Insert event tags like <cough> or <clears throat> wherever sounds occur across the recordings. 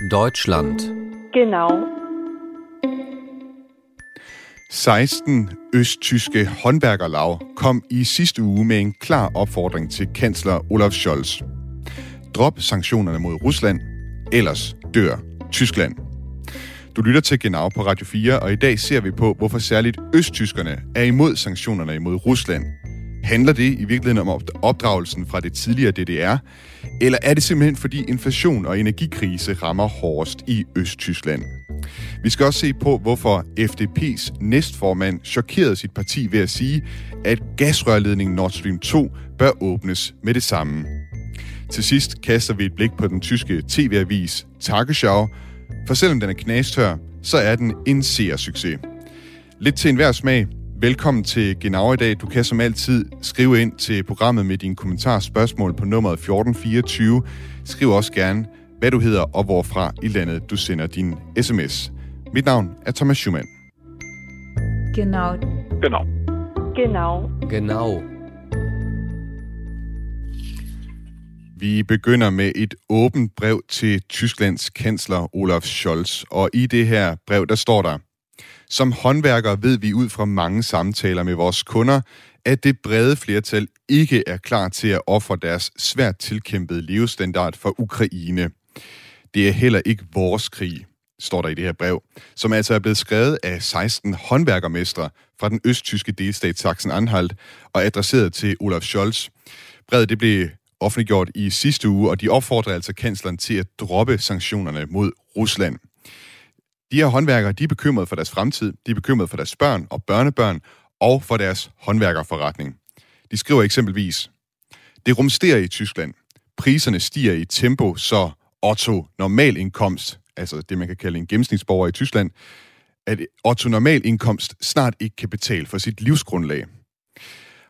Deutschland. Genau. 16 østtyske håndværkerlag kom i sidste uge med en klar opfordring til kansler Olaf Scholz. Drop sanktionerne mod Rusland, ellers dør Tyskland. Du lytter til Genau på Radio 4, og i dag ser vi på, hvorfor særligt østtyskerne er imod sanktionerne imod Rusland. Handler det i virkeligheden om opdragelsen fra det tidligere DDR, eller er det simpelthen fordi inflation og energikrise rammer hårdest i Østtyskland? Vi skal også se på, hvorfor FDP's næstformand chokerede sit parti ved at sige, at gasrørledningen Nord Stream 2 bør åbnes med det samme. Til sidst kaster vi et blik på den tyske tv-avis Tagesschau, for selvom den er knastør, så er den en seersucces. Lidt til enhver smag. Velkommen til Genau i dag. Du kan som altid skrive ind til programmet med dine kommentarer spørgsmål på nummeret 1424. Skriv også gerne, hvad du hedder og hvorfra i landet du sender din sms. Mit navn er Thomas Schumann. Genau. Genau. Genau. Vi begynder med et åbent brev til Tysklands kansler Olaf Scholz, og i det her brev, der står der, som håndværkere ved vi ud fra mange samtaler med vores kunder, at det brede flertal ikke er klar til at ofre deres svært tilkæmpede levestandard for Ukraine. Det er heller ikke vores krig, står der i det her brev, som altså er blevet skrevet af 16 håndværkermestre fra den østtyske delstat Sachsen-Anhalt og adresseret til Olaf Scholz. Brevet det blev offentliggjort i sidste uge, og de opfordrer altså kansleren til at droppe sanktionerne mod Rusland. De her håndværkere, de er bekymrede for deres fremtid, de er bekymrede for deres børn og børnebørn, og for deres håndværkerforretning. De skriver eksempelvis, det rumsterer i Tyskland. Priserne stiger i tempo, så Otto normalindkomst, altså det man kan kalde en gennemsnitsborger i Tyskland, at Otto normalindkomst snart ikke kan betale for sit livsgrundlag.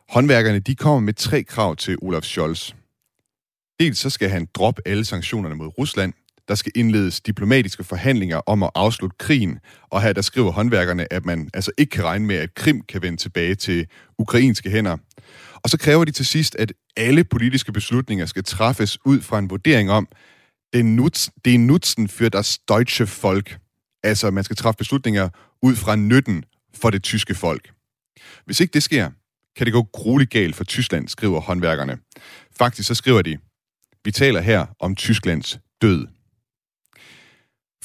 Håndværkerne de kommer med tre krav til Olaf Scholz. Dels så skal han droppe alle sanktionerne mod Rusland. Der skal indledes diplomatiske forhandlinger om at afslutte krigen. Og her der skriver håndværkerne, at man altså ikke kan regne med, at Krim kan vende tilbage til ukrainske hænder. Og så kræver de til sidst, at alle politiske beslutninger skal træffes ud fra en vurdering om, den nutz, det er nutzen für das deutsche Volk. Altså, man skal træffe beslutninger ud fra nytten for det tyske folk. Hvis ikke det sker, kan det gå grueligt galt for Tyskland, skriver håndværkerne. Faktisk så skriver de, vi taler her om Tysklands død.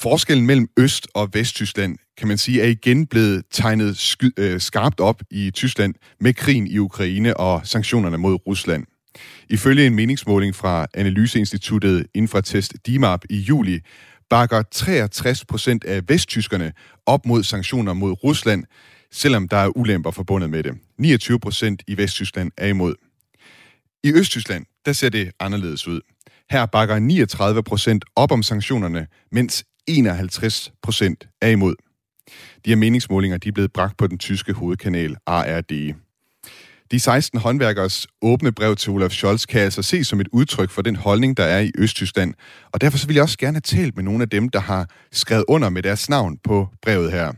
Forskellen mellem Øst- og Vesttyskland, kan man sige, er igen blevet tegnet sky- øh, skarpt op i Tyskland med krigen i Ukraine og sanktionerne mod Rusland. Ifølge en meningsmåling fra Analyseinstituttet Infratest DIMAP i juli, bakker 63 procent af vesttyskerne op mod sanktioner mod Rusland, selvom der er ulemper forbundet med det. 29 procent i Vesttyskland er imod. I Østtyskland, der ser det anderledes ud. Her bakker 39 procent op om sanktionerne, mens 51 procent er imod. De her meningsmålinger de er blevet bragt på den tyske hovedkanal ARD. De 16 håndværkers åbne brev til Olaf Scholz kan altså ses som et udtryk for den holdning, der er i Østtyskland. Og derfor så vil jeg også gerne have talt med nogle af dem, der har skrevet under med deres navn på brevet her.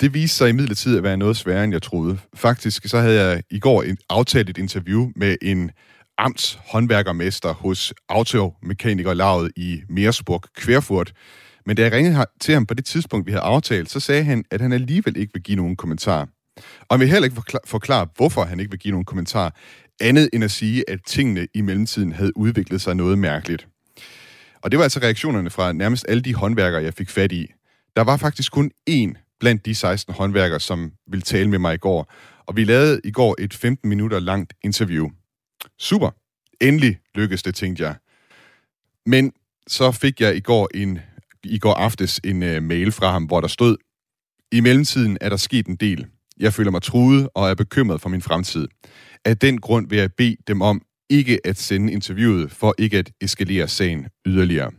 Det viste sig i at være noget sværere, end jeg troede. Faktisk så havde jeg i går en, aftalt et interview med en amts håndværkermester hos automekanikerlaget i Meersburg, Kværfurt. Men da jeg ringede til ham på det tidspunkt, vi havde aftalt, så sagde han, at han alligevel ikke vil give nogen kommentar. Og han vil heller ikke forklare, hvorfor han ikke vil give nogen kommentar, andet end at sige, at tingene i mellemtiden havde udviklet sig noget mærkeligt. Og det var altså reaktionerne fra nærmest alle de håndværkere, jeg fik fat i. Der var faktisk kun én blandt de 16 håndværkere, som ville tale med mig i går. Og vi lavede i går et 15 minutter langt interview. Super. Endelig lykkedes det, tænkte jeg. Men så fik jeg i går, en, i går aftes en uh, mail fra ham, hvor der stod, i mellemtiden er der sket en del. Jeg føler mig truet og er bekymret for min fremtid. Af den grund vil jeg bede dem om ikke at sende interviewet, for ikke at eskalere sagen yderligere.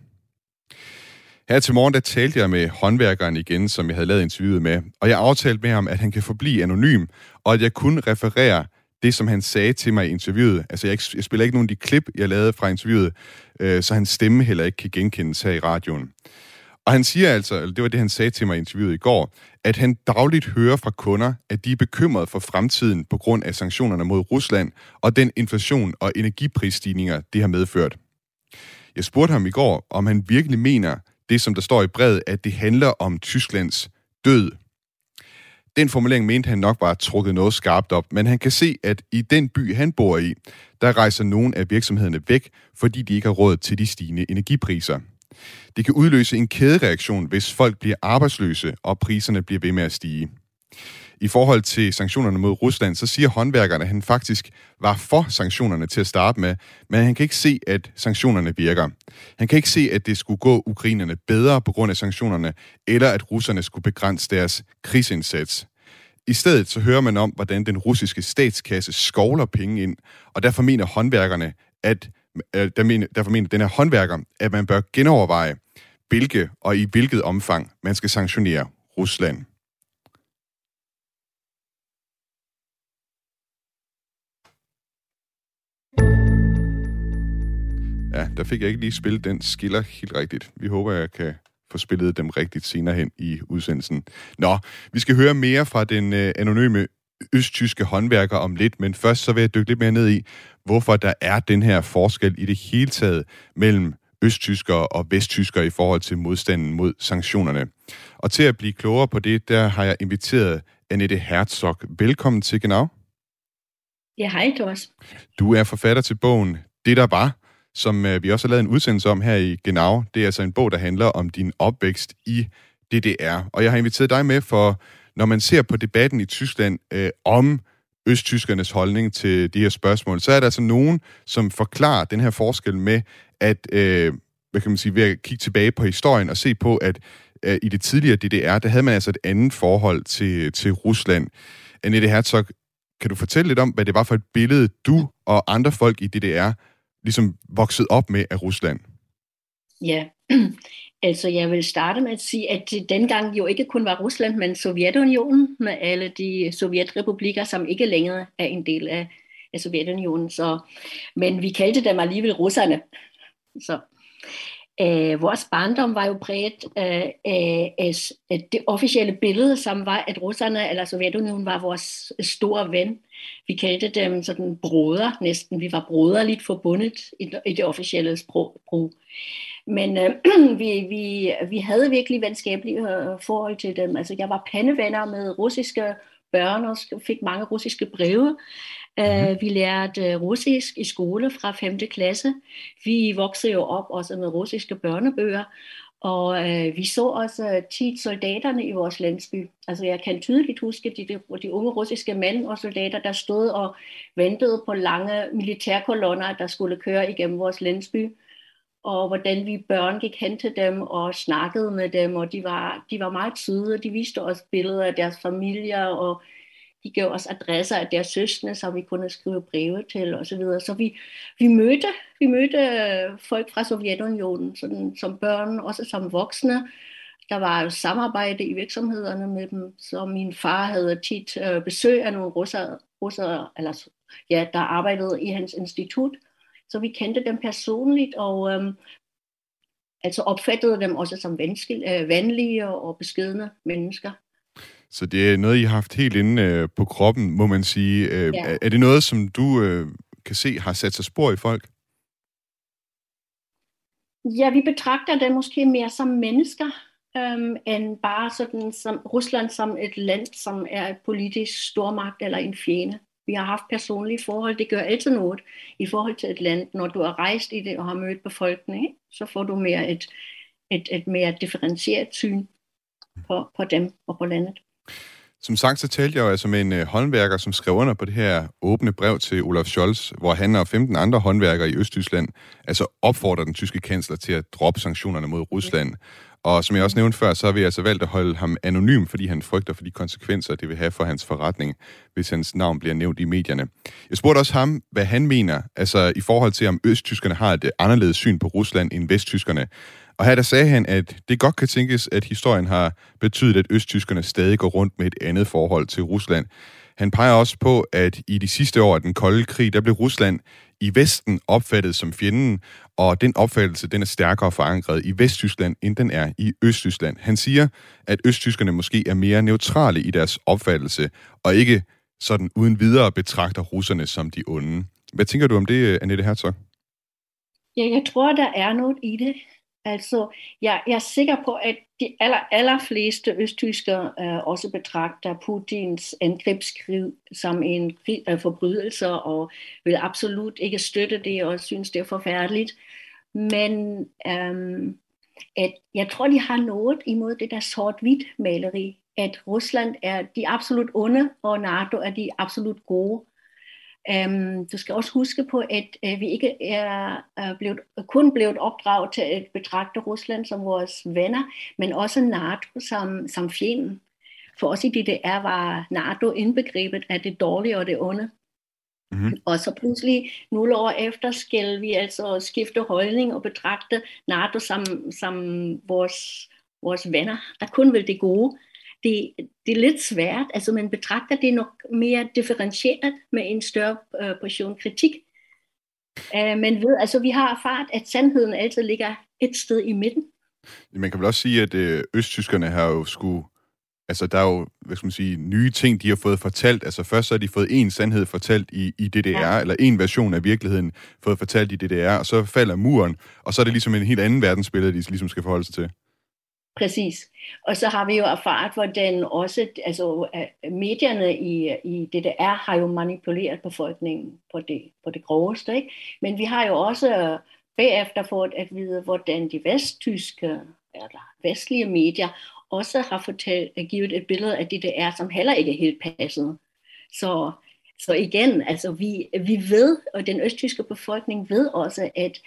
Her til morgen, der talte jeg med håndværkeren igen, som jeg havde lavet interviewet med, og jeg aftalte med ham, at han kan forblive anonym, og at jeg kun refererer det, som han sagde til mig i interviewet. Altså, jeg, jeg spiller ikke nogen af de klip, jeg lavede fra interviewet, øh, så hans stemme heller ikke kan genkendes her i radioen. Og han siger altså, eller det var det, han sagde til mig i interviewet i går, at han dagligt hører fra kunder, at de er bekymrede for fremtiden på grund af sanktionerne mod Rusland og den inflation og energiprisstigninger, det har medført. Jeg spurgte ham i går, om han virkelig mener det, som der står i brevet, at det handler om Tysklands død. Den formulering mente han nok var trukket noget skarpt op, men han kan se, at i den by, han bor i, der rejser nogle af virksomhederne væk, fordi de ikke har råd til de stigende energipriser. Det kan udløse en kædereaktion, hvis folk bliver arbejdsløse, og priserne bliver ved med at stige. I forhold til sanktionerne mod Rusland, så siger håndværkerne, at han faktisk var for sanktionerne til at starte med, men han kan ikke se, at sanktionerne virker. Han kan ikke se, at det skulle gå ukrainerne bedre på grund af sanktionerne, eller at russerne skulle begrænse deres krigsindsats. I stedet så hører man om, hvordan den russiske statskasse skovler penge ind, og derfor mener håndværkerne, at øh, der mener, derfor mener den her håndværker, at man bør genoverveje, hvilke og i hvilket omfang man skal sanktionere Rusland. Ja, der fik jeg ikke lige spillet den skiller helt rigtigt. Vi håber, jeg kan få spillet dem rigtigt senere hen i udsendelsen. Nå, vi skal høre mere fra den øh, anonyme østtyske håndværker om lidt, men først så vil jeg dykke lidt mere ned i, hvorfor der er den her forskel i det hele taget mellem østtyskere og vesttyskere i forhold til modstanden mod sanktionerne. Og til at blive klogere på det, der har jeg inviteret Annette Herzog. Velkommen til Genau. Ja, hej Thomas. Du er forfatter til bogen Det der var, som øh, vi også har lavet en udsendelse om her i Genau. Det er altså en bog, der handler om din opvækst i DDR. Og jeg har inviteret dig med, for når man ser på debatten i Tyskland øh, om østtyskernes holdning til de her spørgsmål, så er der altså nogen, som forklarer den her forskel med, at øh, hvad kan man sige, ved at kigge tilbage på historien og se på, at øh, i det tidligere DDR, der havde man altså et andet forhold til, til Rusland. Annette Herzog, kan du fortælle lidt om, hvad det var for et billede, du og andre folk i DDR ligesom vokset op med af Rusland? Ja, <clears throat> altså jeg vil starte med at sige, at det dengang jo ikke kun var Rusland, men Sovjetunionen med alle de sovjetrepublikker, som ikke længere er en del af, af Sovjetunionen. Så, men vi kaldte dem alligevel russerne. Så, øh, vores barndom var jo præget øh, af, af det officielle billede, som var, at russerne eller Sovjetunionen var vores store ven. Vi kaldte dem sådan broder næsten. Vi var broderligt forbundet i, i det officielle sprog. Men øh, <clears throat> vi, vi, vi havde virkelig venskabelige øh, forhold til dem. Altså, jeg var pandevenner med russiske børn og fik mange russiske breve. Uh, vi lærte øh, russisk i skole fra 5. klasse. Vi voksede jo op også med russiske børnebøger. Og øh, vi så også øh, tit soldaterne i vores landsby. Altså jeg kan tydeligt huske de, de, de unge russiske mænd og soldater, der stod og ventede på lange militærkolonner, der skulle køre igennem vores landsby. Og hvordan vi børn gik hen til dem og snakkede med dem, og de var, de var meget søde. De viste os billeder af deres familier, og de gav os adresser af deres søskende, som vi kunne skrive breve til osv. Så, videre. så vi, vi, mødte, vi mødte øh, folk fra Sovjetunionen sådan, som børn, også som voksne. Der var jo samarbejde i virksomhederne med dem, så min far havde tit øh, besøg af nogle russer, russere eller, ja, der arbejdede i hans institut. Så vi kendte dem personligt, og øhm, altså opfattede dem også som øh, venlige og beskedne mennesker. Så det er noget, I har haft helt inde øh, på kroppen, må man sige. Øh, ja. Er det noget, som du øh, kan se har sat sig spor i folk? Ja, vi betragter det måske mere som mennesker, øhm, end bare sådan som Rusland som et land, som er et politisk stormagt eller en fjende. Vi har haft personlige forhold, det gør altid noget i forhold til et land. Når du er rejst i det og har mødt befolkningen, så får du mere et, et, et mere differentieret syn på, på dem og på landet. Som sagt, så talte jeg jo altså med en øh, håndværker, som skrev under på det her åbne brev til Olaf Scholz, hvor han og 15 andre håndværkere i Østtyskland altså opfordrer den tyske kansler til at droppe sanktionerne mod Rusland. Og som jeg også nævnte før, så har vi altså valgt at holde ham anonym, fordi han frygter for de konsekvenser, det vil have for hans forretning, hvis hans navn bliver nævnt i medierne. Jeg spurgte også ham, hvad han mener, altså i forhold til, om østtyskerne har et anderledes syn på Rusland end vesttyskerne. Og her der sagde han, at det godt kan tænkes, at historien har betydet, at østtyskerne stadig går rundt med et andet forhold til Rusland. Han peger også på, at i de sidste år af den kolde krig, der blev Rusland i Vesten opfattet som fjenden, og den opfattelse den er stærkere forankret i Vesttyskland, end den er i Østtyskland. Han siger, at østtyskerne måske er mere neutrale i deres opfattelse, og ikke sådan uden videre betragter russerne som de onde. Hvad tænker du om det, Annette Herzog? Ja, jeg tror, der er noget i det. Altså, jeg, jeg er sikker på, at de aller, aller fleste østtyskere øh, også betragter Putins angrebskrig som en uh, forbrydelse og vil absolut ikke støtte det og synes, det er forfærdeligt. Men øh, at jeg tror, de har noget imod det der sort-hvidt maleri, at Rusland er de absolut onde, og NATO er de absolut gode. Um, du skal også huske på, at uh, vi ikke er uh, blevet, kun blevet opdraget til at betragte Rusland som vores venner, men også NATO som, som fjenden. For os i DDR var NATO indbegrebet af det dårlige og det onde. Mm-hmm. Og så pludselig, nogle år efter, skal vi altså skifte holdning og betragte NATO som, som vores, vores venner, der kun vil det gode det, det er lidt svært. Altså man betragter det nok mere differentieret med en større uh, portion kritik. Uh, men ved, altså vi har erfaret, at sandheden altid ligger et sted i midten. Man kan vel også sige, at øh, østtyskerne har jo skulle Altså, der er jo, hvad skal man sige, nye ting, de har fået fortalt. Altså, først så har de fået en sandhed fortalt i, i DDR, ja. eller en version af virkeligheden fået fortalt i DDR, og så falder muren, og så er det ligesom en helt anden verdensbillede, de ligesom skal forholde sig til. Præcis. Og så har vi jo erfaret, hvordan også altså, øh, medierne i, i DDR har jo manipuleret befolkningen på det, på det groveste. Ikke? Men vi har jo også øh, bagefter fået at vide, hvordan de vesttyske eller vestlige medier også har fortalt, øh, givet et billede af DDR, som heller ikke er helt passet. Så, så igen, altså vi, vi ved, og den østtyske befolkning ved også, at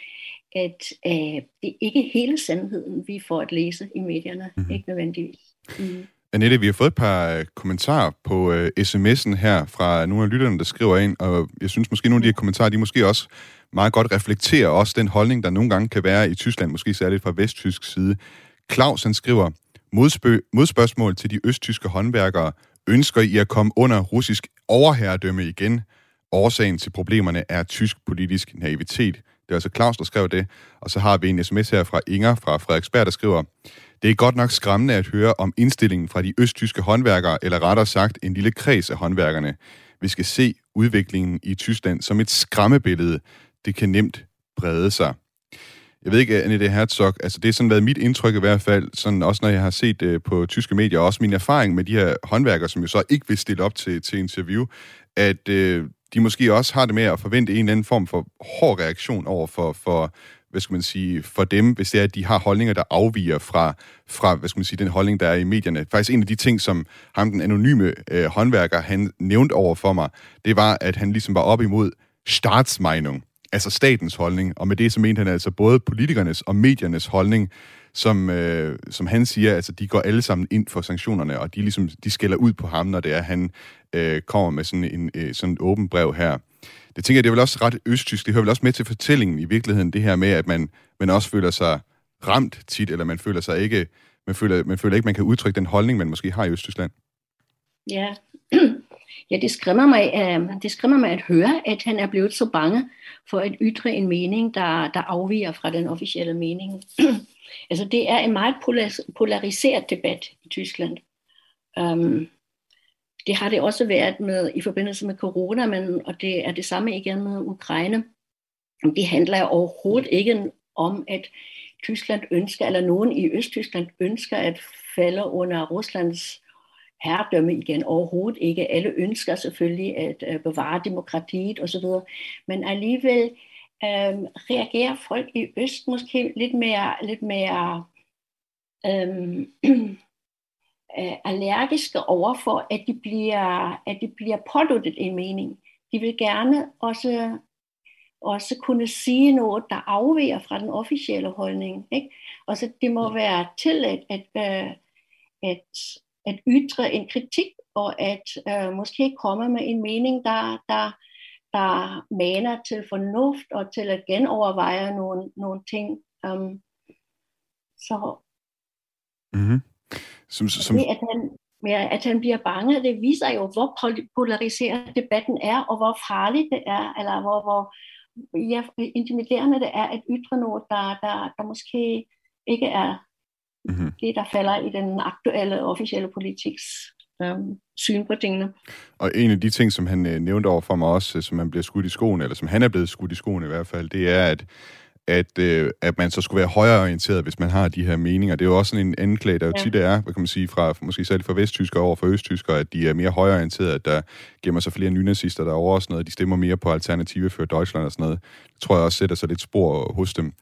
at øh, det er ikke hele sandheden, vi får at læse i medierne, mm-hmm. ikke nødvendigvis. Mm. Annette, vi har fået et par øh, kommentarer på uh, sms'en her fra nogle af lytterne, der skriver ind, og jeg synes måske nogle af de her kommentarer, de måske også meget godt reflekterer også den holdning, der nogle gange kan være i Tyskland, måske særligt fra vesttysk side. Claus, han skriver, Modspø- modspørgsmål til de østtyske håndværkere, ønsker I at komme under russisk overherredømme igen? Årsagen til problemerne er tysk politisk naivitet. Det er altså Claus, der skrev det. Og så har vi en sms her fra Inger fra Frederiksberg, der skriver, det er godt nok skræmmende at høre om indstillingen fra de østtyske håndværkere, eller rettere sagt en lille kreds af håndværkerne. Vi skal se udviklingen i Tyskland som et skræmmebillede. Det kan nemt brede sig. Jeg ved ikke, Annette Herzog, altså det har sådan været mit indtryk i hvert fald, sådan også når jeg har set øh, på tyske medier, og også min erfaring med de her håndværkere, som jo så ikke vil stille op til, til interview, at øh, de måske også har det med at forvente en eller anden form for hård reaktion over for, for hvad skal man sige, for dem, hvis det er, at de har holdninger, der afviger fra, fra hvad skal man sige, den holdning, der er i medierne. Faktisk en af de ting, som ham, den anonyme øh, håndværker, han nævnte over for mig, det var, at han ligesom var op imod statsmeinung, altså statens holdning, og med det så mente han altså både politikernes og mediernes holdning, som, øh, som han siger, altså de går alle sammen ind for sanktionerne, og de ligesom, de skælder ud på ham, når det er, han øh, kommer med sådan en øh, sådan et åben brev her. Det tænker jeg, det er vel også ret østtysk. Det hører vel også med til fortællingen i virkeligheden, det her med, at man, man også føler sig ramt tit, eller man føler sig ikke, man føler, man føler ikke, man kan udtrykke den holdning, man måske har i Østtyskland. Ja, <clears throat> ja det, skræmmer mig, uh, det skræmmer mig at høre, at han er blevet så bange for at ytre en mening, der, der afviger fra den officielle mening. <clears throat> altså det er en meget polariseret debat i Tyskland. Um, det har det også været med i forbindelse med corona, men, og det er det samme igen med Ukraine. Det handler overhovedet ikke om, at Tyskland ønsker, eller nogen i Østtyskland ønsker at falde under Ruslands herredømme igen. Overhovedet ikke. Alle ønsker selvfølgelig at øh, bevare demokratiet osv. Men alligevel øhm, reagerer folk i Øst måske lidt mere, lidt mere øhm, <clears throat> øh, allergiske overfor, at de bliver, at de bliver påduttet en mening. De vil gerne også, også kunne sige noget, der afviger fra den officielle holdning. Ikke? Og så det må være tilladt at, at, at, at ytre en kritik, og at uh, måske komme med en mening, der, der, der maner til fornuft og til at genoverveje nogle, nogle ting. Um, så mm-hmm. Som, som... Det, at han, med at han bliver bange, det viser jo, hvor polariseret debatten er, og hvor farligt det er, eller hvor, hvor ja, intimiderende det er at ytre noget, der, der, der måske ikke er mm-hmm. det, der falder i den aktuelle officielle politiks øhm, syn på tingene. Og en af de ting, som han øh, nævnte over for mig også, som han bliver skudt i skoene, eller som han er blevet skudt i skoene i hvert fald, det er, at at, øh, at man så skulle være højreorienteret, hvis man har de her meninger. Det er jo også sådan en anklage, der jo ja. tit er, hvad kan man sige, fra måske særligt fra vesttyskere over for østtyskere, at de er mere højreorienterede, at der gemmer sig flere nynazister derovre og sådan noget, de stemmer mere på Alternative for Deutschland og sådan noget. Det tror jeg også sætter sig lidt spor hos dem.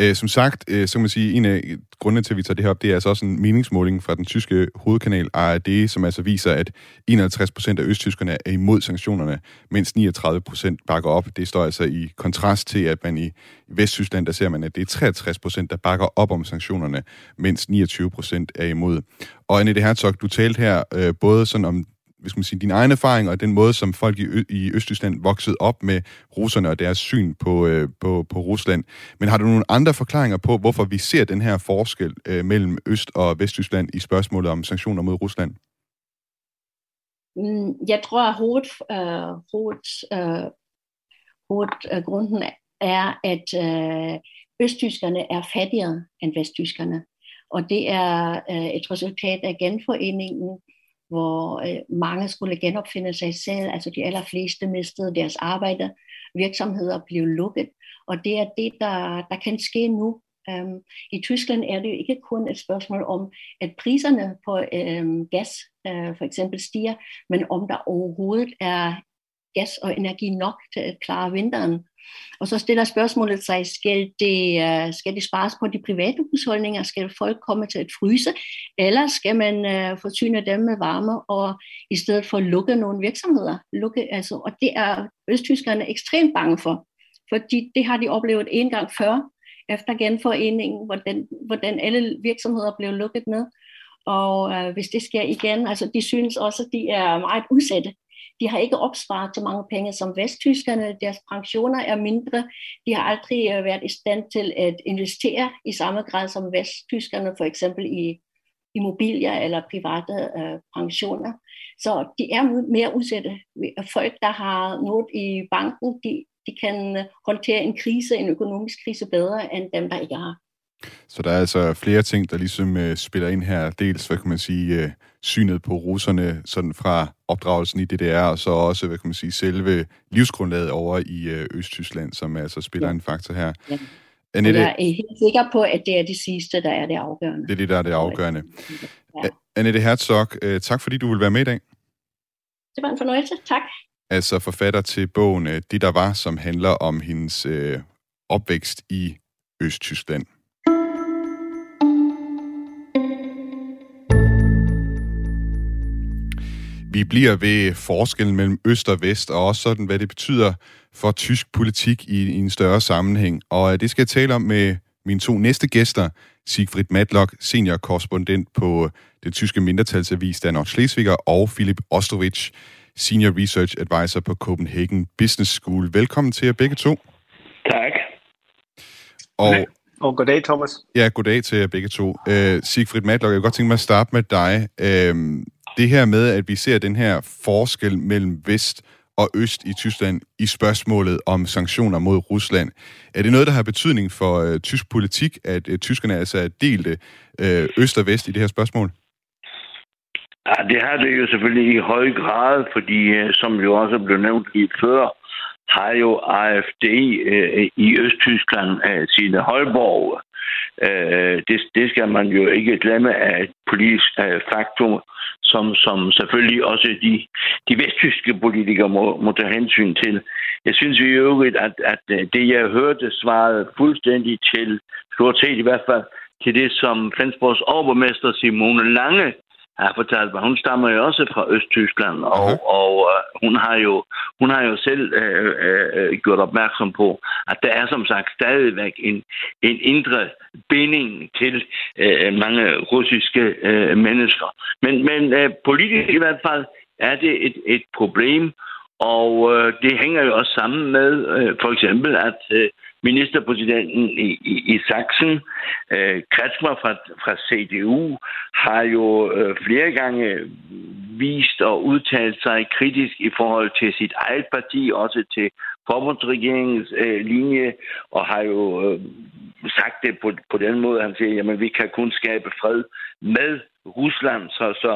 Øh, som sagt, øh, så kan man sige, en af grundene til, at vi tager det her op, det er altså også en meningsmåling fra den tyske hovedkanal ARD, som altså viser, at 51 procent af østtyskerne er imod sanktionerne, mens 39 procent bakker op. Det står altså i kontrast til, at man i Vesttyskland, der ser man, at det er 63 procent, der bakker op om sanktionerne, mens 29 procent er imod. Og Annette Herzog, du talte her øh, både sådan om hvis man siger, din egen erfaring og den måde, som folk i, Ø- i Østtyskland voksede op med russerne og deres syn på, øh, på, på Rusland. Men har du nogle andre forklaringer på, hvorfor vi ser den her forskel øh, mellem Øst- og Vesttyskland i spørgsmålet om sanktioner mod Rusland? Mm, jeg tror, at hoved, øh, hoved, øh, hovedgrunden øh, er, at øh, østtyskerne er fattigere end vesttyskerne. Og det er øh, et resultat af genforeningen hvor øh, mange skulle genopfinde sig selv, altså de allerfleste mistede deres arbejde, virksomheder blev lukket, og det er det, der, der kan ske nu. Um, I Tyskland er det jo ikke kun et spørgsmål om, at priserne på um, gas uh, for eksempel stiger, men om der overhovedet er gas og energi nok til at klare vinteren. Og så stiller spørgsmålet sig, skal det, øh, skal det spares på de private husholdninger? Skal folk komme til at fryse? Eller skal man uh, forsyne dem med varme og i stedet for lukke nogle virksomheder? Lukke, altså, og det er østtyskerne ekstremt bange for, fordi det har de oplevet en gang før, efter genforeningen, hvordan, hvordan alle virksomheder blev lukket ned. Og øh, hvis det sker igen, altså de synes også, at de er meget udsatte de har ikke opsparet så mange penge som vesttyskerne. Deres pensioner er mindre. De har aldrig øh, været i stand til at investere i samme grad som vesttyskerne, for eksempel i immobilier eller private øh, pensioner. Så de er mere udsatte. Øh, folk, der har noget i banken, de, de kan øh, håndtere en krise, en økonomisk krise bedre end dem, der ikke har. Så der er altså flere ting, der ligesom øh, spiller ind her. Dels, hvad kan man sige, øh, synet på russerne sådan fra opdragelsen i DDR, og så også, hvad kan man sige, selve livsgrundlaget over i øh, Østtyskland, som altså spiller ja. en faktor her. Ja. Annette, jeg er helt sikker på, at det er det sidste, der er det afgørende. Det er det, der er det afgørende. Ja. Annette Herzog, øh, tak fordi du vil være med i dag. Det var en fornøjelse. Tak. Altså forfatter til bogen øh, Det, der var, som handler om hendes øh, opvækst i Østtyskland. Vi bliver ved forskellen mellem øst og vest, og også sådan, hvad det betyder for tysk politik i, i en større sammenhæng. Og øh, det skal jeg tale om med mine to næste gæster, Sigfrid Matlock, senior-korrespondent på den tyske mindretalsavis Danmark Schleswiger, og Philip Ostrovich, senior research advisor på Copenhagen Business School. Velkommen til jer begge to. Tak. Og, og goddag, Thomas. Ja, goddag til jer begge to. Uh, Sigfrid Matlock, jeg vil godt tænke mig at starte med dig. Uh, det her med, at vi ser den her forskel mellem vest og øst i Tyskland i spørgsmålet om sanktioner mod Rusland. Er det noget, der har betydning for øh, tysk politik, at øh, tyskerne altså er delte øh, øst og vest i det her spørgsmål? Ja, det har det jo selvfølgelig i høj grad, fordi øh, som jo også blev nævnt lige før, har jo AFD øh, i Østtyskland øh, sine højborg. Øh, det, det skal man jo ikke glemme af et politisk øh, faktum, som, som selvfølgelig også de, de vesttyske politikere må, må tage hensyn til. Jeg synes i øvrigt, at, at øh, det, jeg hørte, svarede fuldstændig til, stort set i hvert fald, til det, som Flensborgs overborgmester Simone Lange har fortalt mig. Hun stammer jo også fra Østtyskland, og, uh-huh. og uh, hun, har jo, hun har jo selv uh, uh, gjort opmærksom på, at der er som sagt stadigvæk en, en indre binding til uh, mange russiske uh, mennesker. Men, men uh, politisk i hvert fald er det et, et problem, og uh, det hænger jo også sammen med uh, for eksempel, at uh, ministerpræsidenten i, i, i Sachsen, øh, Kretschmer fra, fra CDU, har jo øh, flere gange vist og udtalt sig kritisk i forhold til sit eget parti, også til forbundsregeringens øh, linje, og har jo øh, sagt det på, på den måde, han siger, jamen vi kan kun skabe fred med Rusland, så, så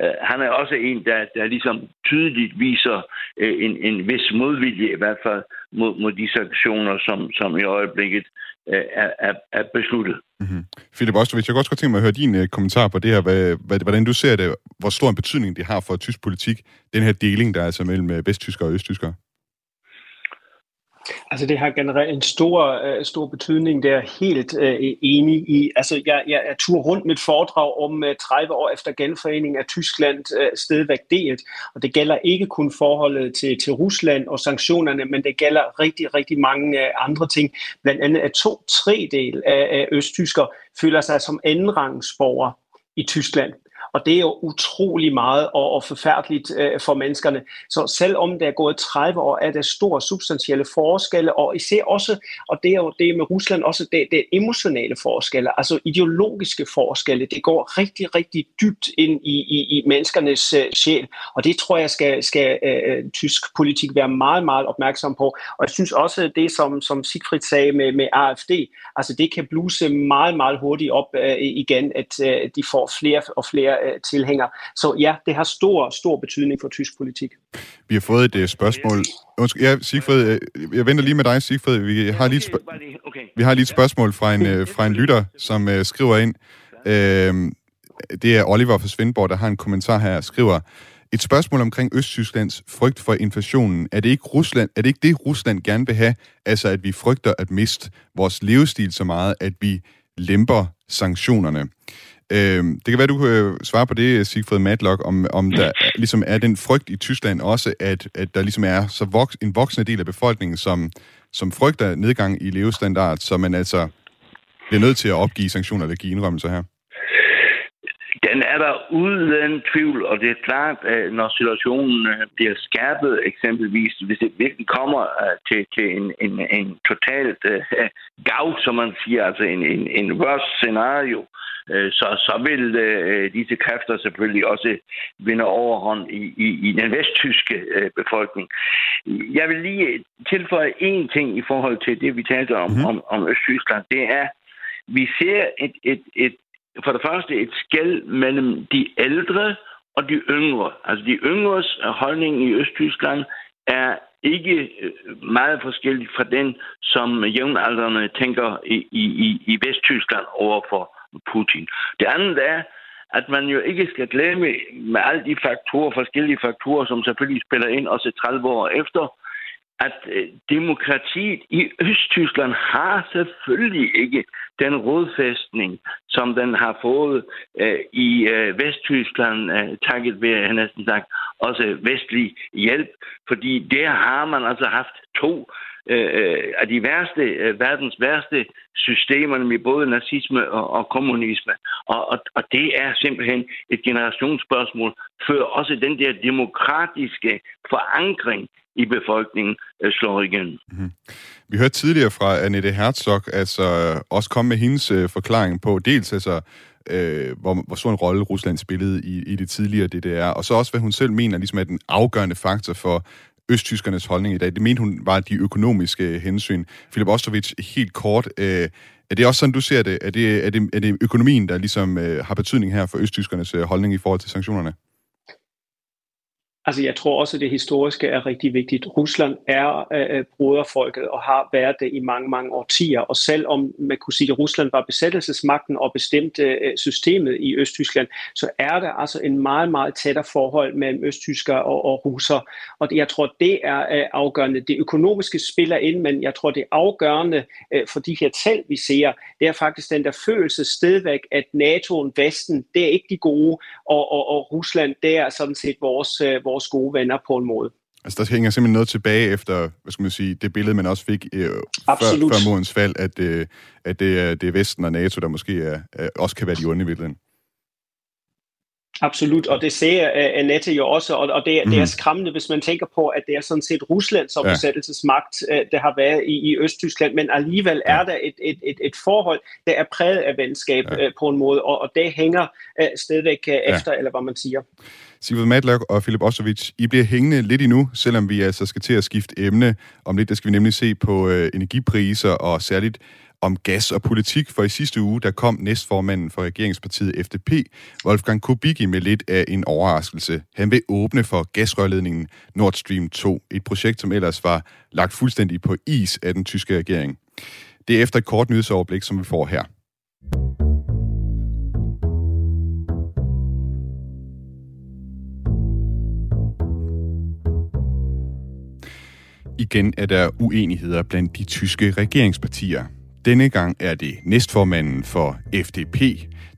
øh, han er også en, der, der ligesom tydeligt viser øh, en, en vis modvilje, i hvert fald mod, mod de sanktioner, som, som i øjeblikket øh, er, er, er besluttet. Mm-hmm. Philip Ostrovich, jeg kunne også godt tænke mig at høre din uh, kommentar på det her. Hvad, hvad, hvordan du ser det, hvor stor en betydning det har for tysk politik, den her deling, der er altså mellem øh, vesttyskere og østtyskere? Altså det har generelt en stor, uh, stor betydning, det er helt uh, enig i. Altså jeg, jeg er tur rundt med et foredrag om øh, uh, 30 år efter genforeningen af Tyskland uh, stedvæk delt, og det gælder ikke kun forholdet til, til Rusland og sanktionerne, men det gælder rigtig, rigtig mange uh, andre ting. Blandt andet at to tredjedel af, af østtysker føler sig som andenrangsborger i Tyskland. Og det er jo utrolig meget og, og forfærdeligt øh, for menneskerne. Så selvom der er gået 30 år, er der store substantielle forskelle, og især også, og det er jo det med Rusland også, det, det er emotionale forskelle, altså ideologiske forskelle. Det går rigtig, rigtig dybt ind i, i, i menneskernes øh, sjæl, og det tror jeg skal, skal øh, tysk politik være meget, meget opmærksom på. Og jeg synes også, det som, som Sigfrid sagde med, med AFD, altså det kan bluse meget, meget hurtigt op øh, igen, at øh, de får flere og flere tilhænger. Så ja, det har stor, stor betydning for tysk politik. Vi har fået et uh, spørgsmål. Undskyld, ja, Sigfrid, øh, jeg venter lige med dig, Sigfrid. Vi har lige et, sp- vi har lige et spørgsmål fra en, fra en lytter, som uh, skriver ind. Uh, det er Oliver fra Svendborg, der har en kommentar her, skriver, et spørgsmål omkring Østtysklands frygt for inflationen. Er det ikke Rusland, er det ikke det, Rusland gerne vil have? Altså, at vi frygter at miste vores levestil så meget, at vi lemper sanktionerne. Øh, det kan være, du kan øh, svare på det, Sigfrid Matlock, om, om der <clears throat> ligesom er den frygt i Tyskland også, at, at der ligesom er så voks, en voksende del af befolkningen, som, som frygter nedgang i levestandard, så man altså bliver nødt til at opgive sanktioner eller give indrømmelser her. Den er der uden tvivl, og det er klart, at når situationen øh, bliver skærpet, eksempelvis, hvis det virkelig kommer øh, til, til en, en, en totalt uh, gav, som man siger, altså en, en, en worst scenario, uh, så, så vil uh, disse kræfter selvfølgelig også vinde overhånd i, i, i den vesttyske uh, befolkning. Jeg vil lige tilføje én ting i forhold til det, vi talte om, mm. om, om Østtyskland. Det er, vi ser et, et, et for det første et skæld mellem de ældre og de yngre. Altså de yngres holdning i Østtyskland er ikke øh, meget forskellig fra den, som jævnaldrende tænker i, i, i Vesttyskland overfor Putin. Det andet er, at man jo ikke skal glemme med alle de faktorer, forskellige faktorer, som selvfølgelig spiller ind også 30 år efter, at øh, demokratiet i Østtyskland har selvfølgelig ikke den rådfæstning, som den har fået øh, i øh, Vesttyskland, øh, takket ved, jeg næsten sagt, også vestlig hjælp, fordi der har man altså haft to Øh, øh, af de værste, øh, verdens værste systemer, med både nazisme og, og kommunisme. Og, og, og det er simpelthen et generationsspørgsmål, før også den der demokratiske forankring i befolkningen øh, slår igen. Mm-hmm. Vi hørte tidligere fra Annette Herzog, altså øh, også komme med hendes øh, forklaring på dels altså, øh, hvor, hvor stor en rolle Rusland spillede i, i det tidligere DDR, og så også, hvad hun selv mener ligesom er den afgørende faktor for østtyskernes holdning i dag. Det mente hun var de økonomiske hensyn. Philip Ostrovich, helt kort, øh, er det også sådan, du ser det? Er det, er det, er det økonomien, der ligesom øh, har betydning her for østtyskernes øh, holdning i forhold til sanktionerne? Altså, jeg tror også, at det historiske er rigtig vigtigt. Rusland er øh, øh, broderfolket og har været det i mange, mange årtier. Og selvom man kunne sige, at Rusland var besættelsesmagten og bestemte øh, systemet i Østtyskland, så er der altså en meget, meget tættere forhold mellem østtysker og, og russer. Og det, jeg tror, det er øh, afgørende. Det økonomiske spiller ind, men jeg tror, det afgørende øh, for de her tal, vi ser, det er faktisk den der følelse stedvæk, at NATO og Vesten, det er ikke de gode, og, og, og Rusland, det er sådan set vores, øh, vores gode venner på en måde. Altså, der hænger simpelthen noget tilbage efter, hvad skal man sige, det billede, man også fik øh, før, før murens fald, at, øh, at det, er, det er Vesten og NATO, der måske er, øh, også kan være de onde i virkeligheden. Absolut, og det ser uh, Annette jo også, og, og det, mm. det er mhm. skræmmende, hvis man tænker på, at det er sådan set Rusland som ja. besættelsesmagt, uh, der har været i, i Østtyskland, men alligevel ja. er der et, et, et, et forhold, der er præget af venskab ja. uh, på en måde, og, og det hænger uh, stadigvæk uh, ja. efter, eller hvad man siger. Sigurd Madlok og Philip Osovic, I bliver hængende lidt endnu, selvom vi altså skal til at skifte emne. Om lidt, der skal vi nemlig se på øh, energipriser og særligt om gas og politik, for i sidste uge, der kom næstformanden for regeringspartiet FDP, Wolfgang Kubicki, med lidt af en overraskelse. Han vil åbne for gasrørledningen Nord Stream 2, et projekt, som ellers var lagt fuldstændig på is af den tyske regering. Det er efter et kort nyhedsoverblik, som vi får her. Igen er der uenigheder blandt de tyske regeringspartier. Denne gang er det næstformanden for FDP,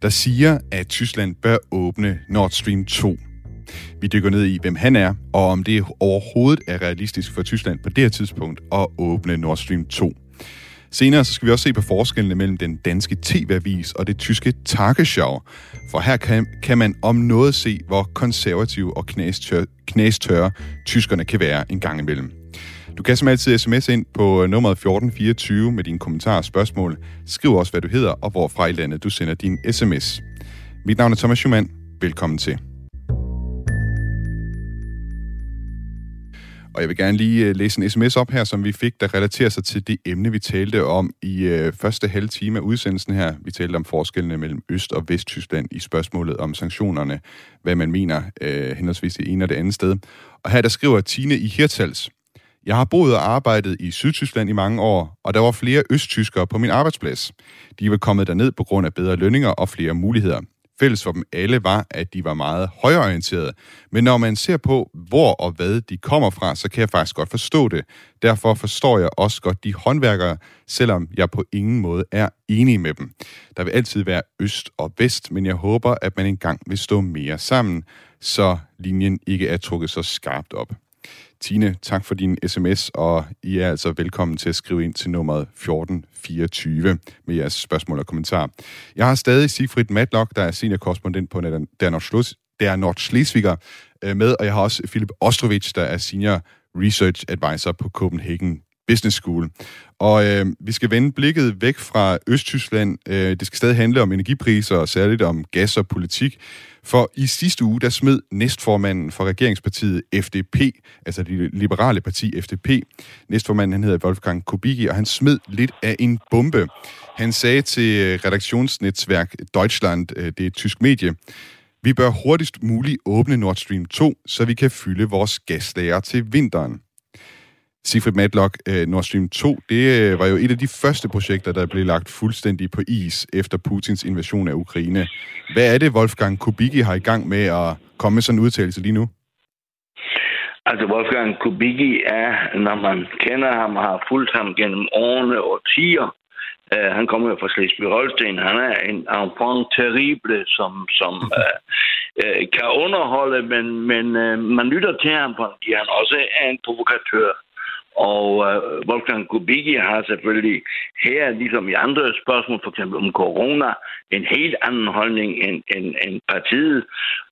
der siger, at Tyskland bør åbne Nord Stream 2. Vi dykker ned i, hvem han er, og om det overhovedet er realistisk for Tyskland på det her tidspunkt at åbne Nord Stream 2. Senere så skal vi også se på forskellene mellem den danske TV-avis og det tyske Tagesschau. For her kan, kan man om noget se, hvor konservative og knæstørre, knæstørre tyskerne kan være en gang imellem. Du kan som altid sms ind på øh, nummeret 1424 med dine kommentarer og spørgsmål. Skriv også, hvad du hedder og hvorfra i landet du sender din sms. Mit navn er Thomas Schumann. Velkommen til. Og jeg vil gerne lige øh, læse en sms op her, som vi fik, der relaterer sig til det emne, vi talte om i øh, første halve time af udsendelsen her. Vi talte om forskellene mellem Øst- og Vesttyskland i spørgsmålet om sanktionerne, hvad man mener øh, henholdsvis det ene og det andet sted. Og her der skriver Tine i Hirtals, jeg har boet og arbejdet i Sydtyskland i mange år, og der var flere østtyskere på min arbejdsplads. De var kommet derned på grund af bedre lønninger og flere muligheder. Fælles for dem alle var, at de var meget højorienterede. Men når man ser på, hvor og hvad de kommer fra, så kan jeg faktisk godt forstå det. Derfor forstår jeg også godt de håndværkere, selvom jeg på ingen måde er enig med dem. Der vil altid være øst og vest, men jeg håber, at man engang vil stå mere sammen, så linjen ikke er trukket så skarpt op. Tine, tak for din sms, og I er altså velkommen til at skrive ind til nummeret 1424 med jeres spørgsmål og kommentar. Jeg har stadig Sigfrid Matlock, der er seniorkorrespondent på Der Nordschleswiger øh, med, og jeg har også Philip Ostrovich, der er senior research advisor på Copenhagen Business School. Og øh, vi skal vende blikket væk fra Østtyskland. Øh, det skal stadig handle om energipriser og særligt om gas og politik. For i sidste uge, der smed næstformanden for regeringspartiet FDP, altså det liberale parti FDP, næstformanden han hedder Wolfgang Kubicki, og han smed lidt af en bombe. Han sagde til øh, redaktionsnetværk Deutschland, øh, det er et tysk medie, vi bør hurtigst muligt åbne Nord Stream 2, så vi kan fylde vores gaslager til vinteren. Sigfrid Matlock, uh, Nord Stream 2, det uh, var jo et af de første projekter, der blev lagt fuldstændig på is efter Putins invasion af Ukraine. Hvad er det, Wolfgang Kubicki har i gang med at komme med sådan en udtalelse lige nu? Altså, Wolfgang Kubicki er, når man kender ham og har fulgt ham gennem årene og tiger, uh, han kommer jo fra Slesvig-Holsten. Han er en enfant terrible, som, som uh, <laughs> uh, kan underholde, men, men uh, man lytter til ham, fordi han også er en provokatør. Og øh, Wolfgang Kubicki har selvfølgelig her, ligesom i andre spørgsmål, for eksempel om corona, en helt anden holdning end, end, end partiet.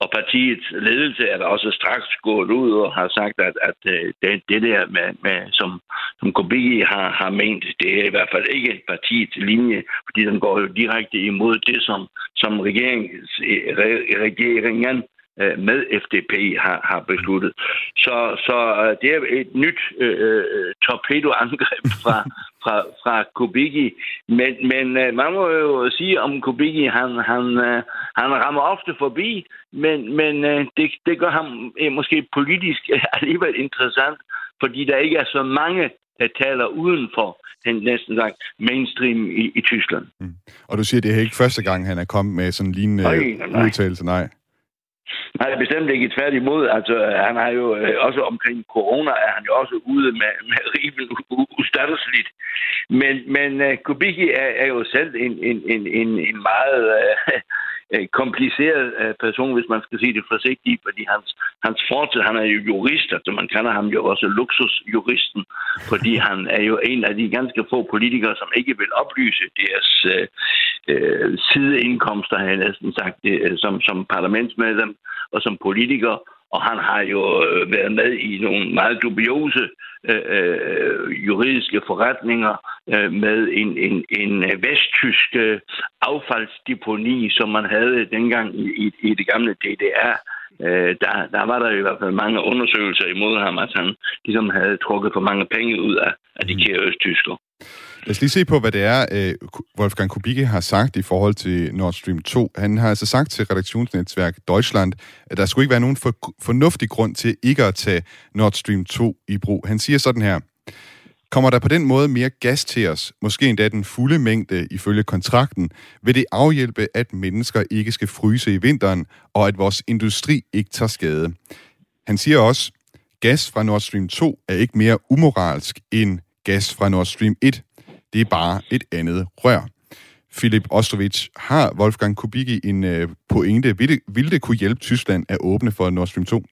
Og partiets ledelse er der også straks gået ud og har sagt, at, at øh, det, det der, med, med, som, som Kubicki har, har ment, det er i hvert fald ikke partiets linje, fordi den går jo direkte imod det, som, som regering, regeringen Øh, med FDP har, har besluttet. Så, så øh, det er et nyt øh, øh, torpedoangreb <laughs> fra, fra, fra Kubicki. Men, men man må jo sige om Kubicki, han, han, han rammer ofte forbi, men, men det, det gør ham måske politisk <laughs> alligevel interessant, fordi der ikke er så mange, der taler uden for den næsten sagt mainstream i, i Tyskland. Mm. Og du siger, det er ikke første gang, han er kommet med sådan en lignende nej, udtalelse, nej? Nej, bestemt ikke tværtimod. Altså, han har jo øh, også omkring corona, er han jo også ude med, med <laughs> riven ustandsligt. Men, men uh, Kubicki er, er jo selv en, en, en, en, en meget uh, Øh, kompliceret øh, person, hvis man skal sige det forsigtigt, fordi hans, hans fortid, han er jo jurist, altså man kalder ham jo også luksusjuristen, fordi han er jo en af de ganske få politikere, som ikke vil oplyse deres øh, uh, sideindkomster, har jeg næsten sagt, uh, som, som parlamentsmedlem og som politiker, og han har jo øh, været med i nogle meget dubiose øh, øh, juridiske forretninger øh, med en, en, en vesttysk øh, affaldsdeponi, som man havde dengang i, i, i det gamle DDR. Øh, der, der var der i hvert fald mange undersøgelser imod ham, at han ligesom havde trukket for mange penge ud af, af de mm. kære østtysker. Lad os lige se på, hvad det er, øh, Wolfgang Kubicki har sagt i forhold til Nord Stream 2. Han har altså sagt til redaktionsnetværk Deutschland, at der skulle ikke være nogen for, fornuftig grund til ikke at tage Nord Stream 2 i brug. Han siger sådan her, Kommer der på den måde mere gas til os, måske endda den fulde mængde ifølge kontrakten, vil det afhjælpe, at mennesker ikke skal fryse i vinteren, og at vores industri ikke tager skade. Han siger også, gas fra Nord Stream 2 er ikke mere umoralsk end gas fra Nord Stream 1. Det er bare et andet rør. Filip Ostrovic, har Wolfgang Kubicki en øh, pointe? Vil det, vil det kunne hjælpe Tyskland at åbne for Nord Stream 2?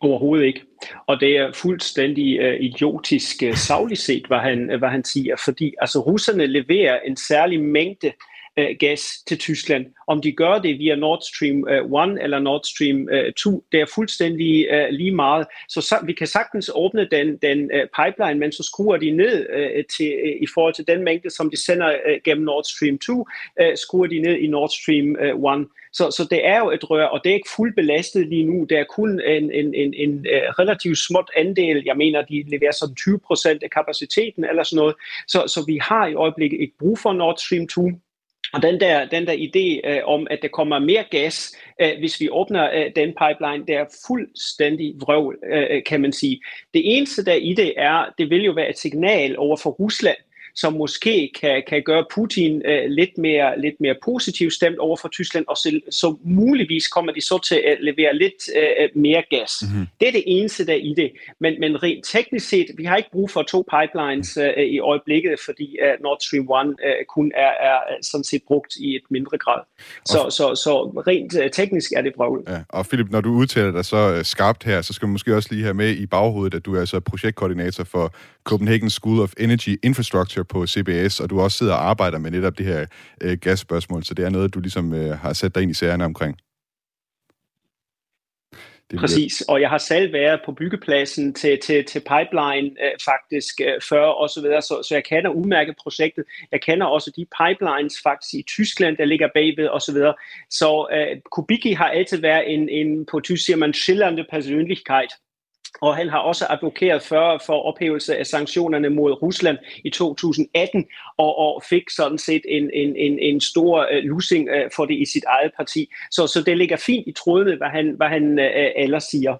Overhovedet ikke. Og det er fuldstændig uh, idiotisk øh, uh, savligt set, hvad han, hvad han siger, fordi altså, russerne leverer en særlig mængde uh, gas til Tyskland. Om de gør det via Nord Stream øh, 1 eller Nord Stream øh, 2, det er fuldstændig uh, lige meget. Så, så vi kan sagtens åbne den, den pipeline, men så skruer de ned til, i forhold til den mængde, som de sender gennem Nord Stream 2, uh, skruer de ned i Nord Stream 1. Så, så det er jo et rør, og det er ikke fuldt belastet lige nu. Det er kun en, en, en, en relativt småt andel. Jeg mener, de leverer sådan 20 procent af kapaciteten eller sådan noget. Så, så vi har i øjeblikket ikke brug for Nord Stream 2. Og den der, den der idé øh, om, at der kommer mere gas, øh, hvis vi åbner øh, den pipeline, det er fuldstændig vrøvl, øh, øh kan man sige. Det eneste der i det er, det vil jo være et signal over for Rusland, som måske kan, kan gøre Putin øh, lidt, mere, lidt mere positivt stemt over for Tyskland, og så, så muligvis kommer de så til at levere lidt øh, mere gas. Mm-hmm. Det er det eneste der i det. Men, men rent teknisk set, vi har ikke brug for to pipelines øh, i øjeblikket, fordi øh, Nord Stream 1 øh, kun er, er sådan set brugt i et mindre grad. Så, så, så, så rent øh, teknisk er det vrøvl. Ja. Og Philip, når du udtaler dig så øh, skarpt her, så skal man måske også lige have med i baghovedet, at du er altså projektkoordinator for Copenhagen School of Energy Infrastructure på CBS, og du også sidder og arbejder med netop det her øh, gasspørgsmål, så det er noget, du ligesom øh, har sat dig ind i sagerne omkring. Det Præcis, og jeg har selv været på byggepladsen til, til, til pipeline øh, faktisk øh, før og så videre, så, så jeg kender udmærket projektet. Jeg kender også de pipelines faktisk i Tyskland, der ligger bagved og så videre. Så øh, Kubicki har altid været en, en på tysk siger man, schillernde personlighed og han har også advokeret for, for ophævelse af sanktionerne mod Rusland i 2018, og, og fik sådan set en, en, en, en stor øh, uh, losing uh, øh, for det i sit eget parti. Så, så det ligger fint i tråden, hvad han, hvad han uh, ellers siger.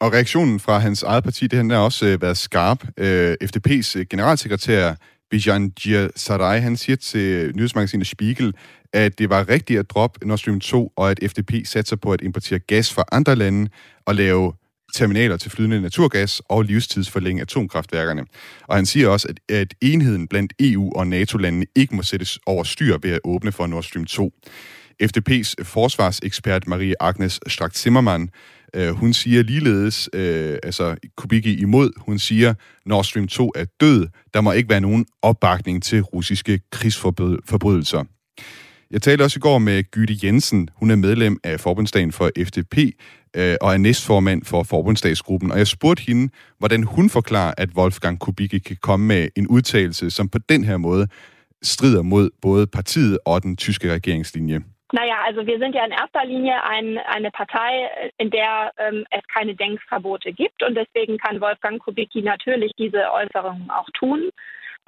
Og reaktionen fra hans eget parti, det har også uh, været skarp. Uh, FDP's generalsekretær Bijan Sarai, han siger til nyhedsmagasinet Spiegel, at det var rigtigt at droppe Nord Stream 2, og at FDP satser på at importere gas fra andre lande og lave terminaler til flydende naturgas og livstidsforlænge atomkraftværkerne. Og han siger også, at, at enheden blandt EU og NATO-landene ikke må sættes over styr ved at åbne for Nord Stream 2. FDP's forsvarsekspert Marie Agnes Strack-Zimmermann, øh, hun siger ligeledes, øh, altså Kubicki imod, hun siger, Nord Stream 2 er død, der må ikke være nogen opbakning til russiske krigsforbrydelser. Jeg talte også i går med Gytte Jensen. Hun er medlem af forbundsdagen for FDP øh, og er næstformand for forbundsdagsgruppen. Og jeg spurgte hende, hvordan hun forklarer, at Wolfgang Kubicki kan komme med en udtalelse, som på den her måde strider mod både partiet og den tyske regeringslinje. Naja, also wir sind ja in erster Linie ein, eine Partei, in der ähm, es keine Denkverbote gibt und deswegen kann Wolfgang Kubicki natürlich diese Äußerungen auch tun.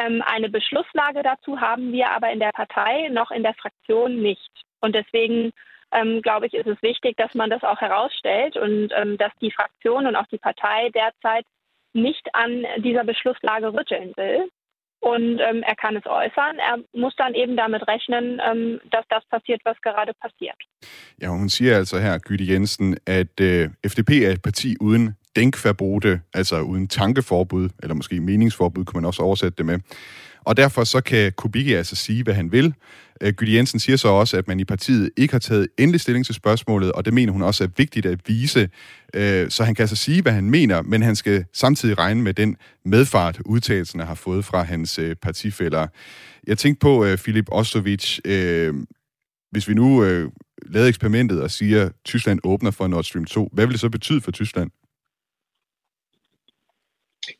Ähm, eine Beschlusslage dazu haben wir aber in der Partei noch in der Fraktion nicht. Und deswegen ähm, glaube ich, ist es wichtig, dass man das auch herausstellt und ähm, dass die Fraktion und auch die Partei derzeit nicht an dieser Beschlusslage rütteln will. Und ähm, er kann es äußern. Er muss dann eben damit rechnen, ähm, dass das passiert, was gerade passiert. Ja, hun siger altså her, Gytte Jensen, at øh, FDP er et parti uden denkverbote, altså uden tankeforbud, eller måske meningsforbud, kunne man også oversætte det med. Og derfor så kan Kubicki altså sige, hvad han vil. Øh, Gytte Jensen siger så også, at man i partiet ikke har taget endelig stilling til spørgsmålet, og det mener hun også er vigtigt at vise. Øh, så han kan altså sige, hvad han mener, men han skal samtidig regne med den medfart, udtalelserne har fået fra hans øh, partifælder. Jeg tænkte på, øh, Filip Ostovic, hvis vi nu lavede eksperimentet og siger, at Tyskland åbner for Nord Stream 2, hvad vil det så betyde for Tyskland?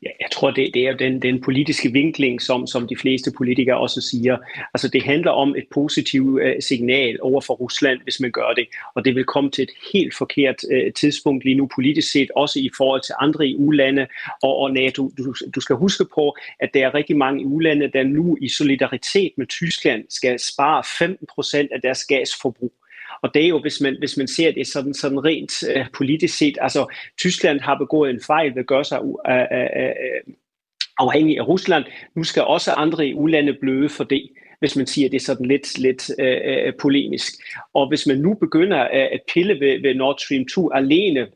Ja, jeg tror, det, det er den, den politiske vinkling, som, som de fleste politikere også siger. Altså, det handler om et positivt uh, signal over for Rusland, hvis man gør det. Og det vil komme til et helt forkert uh, tidspunkt lige nu politisk set, også i forhold til andre EU-lande og, og NATO. Du, du skal huske på, at der er rigtig mange EU-lande, der nu i solidaritet med Tyskland skal spare 15 procent af deres gasforbrug. Og det er jo, hvis man, hvis man ser det sådan, sådan rent øh, politisk set, altså Tyskland har begået en fejl ved at gøre sig øh, øh, uh, afhængig af Rusland. Nu skal også andre EU-lande bløde for det hvis man siger det sådan lidt, lidt øh, øh, polemisk. Og hvis man nu begynder øh, at pille ved, ved Nord Stream 2 alene,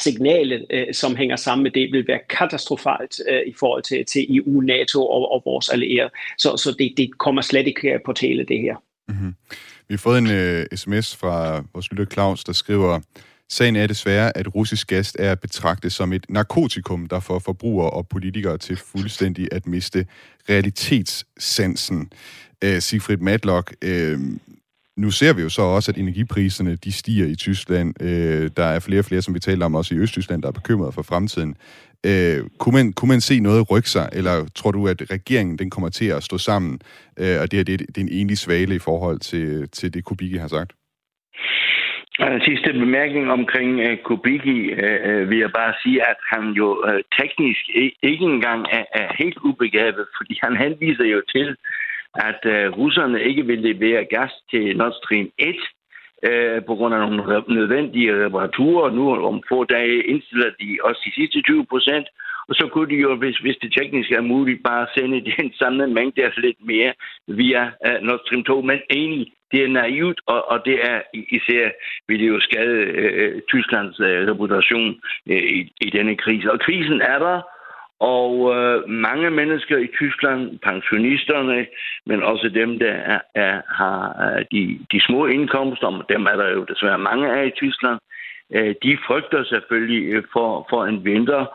signalet, øh, som hænger sammen med det, vil være katastrofalt øh, i forhold til, til EU, NATO og, og vores allierede. Så, så det, det kommer slet ikke på tale, det her. Mm-hmm. Vi har fået en øh, sms fra vores lytter Claus, der skriver, Sagen er desværre, at russisk gas er at betragte som et narkotikum, der får forbrugere og politikere til fuldstændig at miste realitetssansen. Øh, Sigfrid Matlock, øh, nu ser vi jo så også, at energipriserne de stiger i Tyskland. Øh, der er flere og flere, som vi taler om også i Østtyskland, der er bekymret for fremtiden. Øh, kunne, man, kunne man se noget rykke sig, eller tror du, at regeringen den kommer til at stå sammen, øh, og det, her, det, det er en enlig svale i forhold til, til det, Kubicki har sagt? Altså, den sidste bemærkning omkring uh, Kubicki uh, vil jeg bare sige, at han jo uh, teknisk ikke engang er, er helt ubegavet, fordi han henviser jo til, at uh, russerne ikke vil levere gas til Nord Stream 1 uh, på grund af nogle nødvendige reparaturer. Nu om få dage indstiller de også de sidste 20 procent, og så kunne de jo, hvis, hvis det teknisk er muligt, bare sende <laughs> den samme mængde af lidt mere via øh, uh, Nord Stream 2. Men egentlig, det er naivt, og, og det er især, vil det jo skade uh, Tysklands uh, reputation uh, i, i denne krise. Og krisen er der, og øh, mange mennesker i Tyskland, pensionisterne, men også dem, der er, er, har øh, de, de små indkomster, dem er der jo desværre mange af i Tyskland, øh, de frygter selvfølgelig øh, for, for en vinter.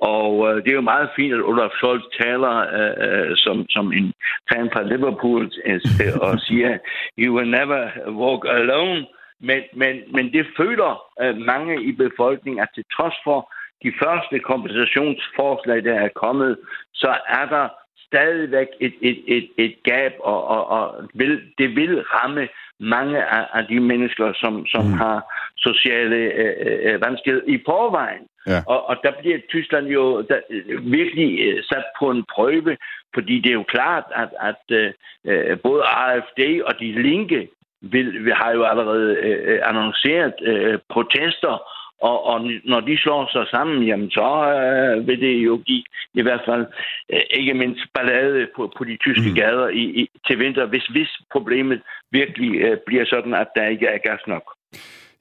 Og øh, det er jo meget fint, at Olaf Scholz taler øh, som, som en fan fra Liverpool øh, og <laughs> siger, you will never walk alone. Men, men, men det føler øh, mange i befolkningen, at til trods for, de første kompensationsforslag, der er kommet, så er der stadigvæk et, et, et, et gab, og, og, og vil, det vil ramme mange af, af de mennesker, som, som mm. har sociale øh, øh, vanskeligheder i forvejen. Ja. Og, og der bliver Tyskland jo der, virkelig øh, sat på en prøve, fordi det er jo klart, at, at øh, både AFD og de linke vil, vil har jo allerede øh, annonceret øh, protester og, og når de slår sig sammen, jamen så øh, vil det jo give i hvert fald øh, ikke mindst ballade på, på de tyske mm. gader i, i, til vinter, hvis, hvis problemet virkelig øh, bliver sådan, at der ikke er gas nok.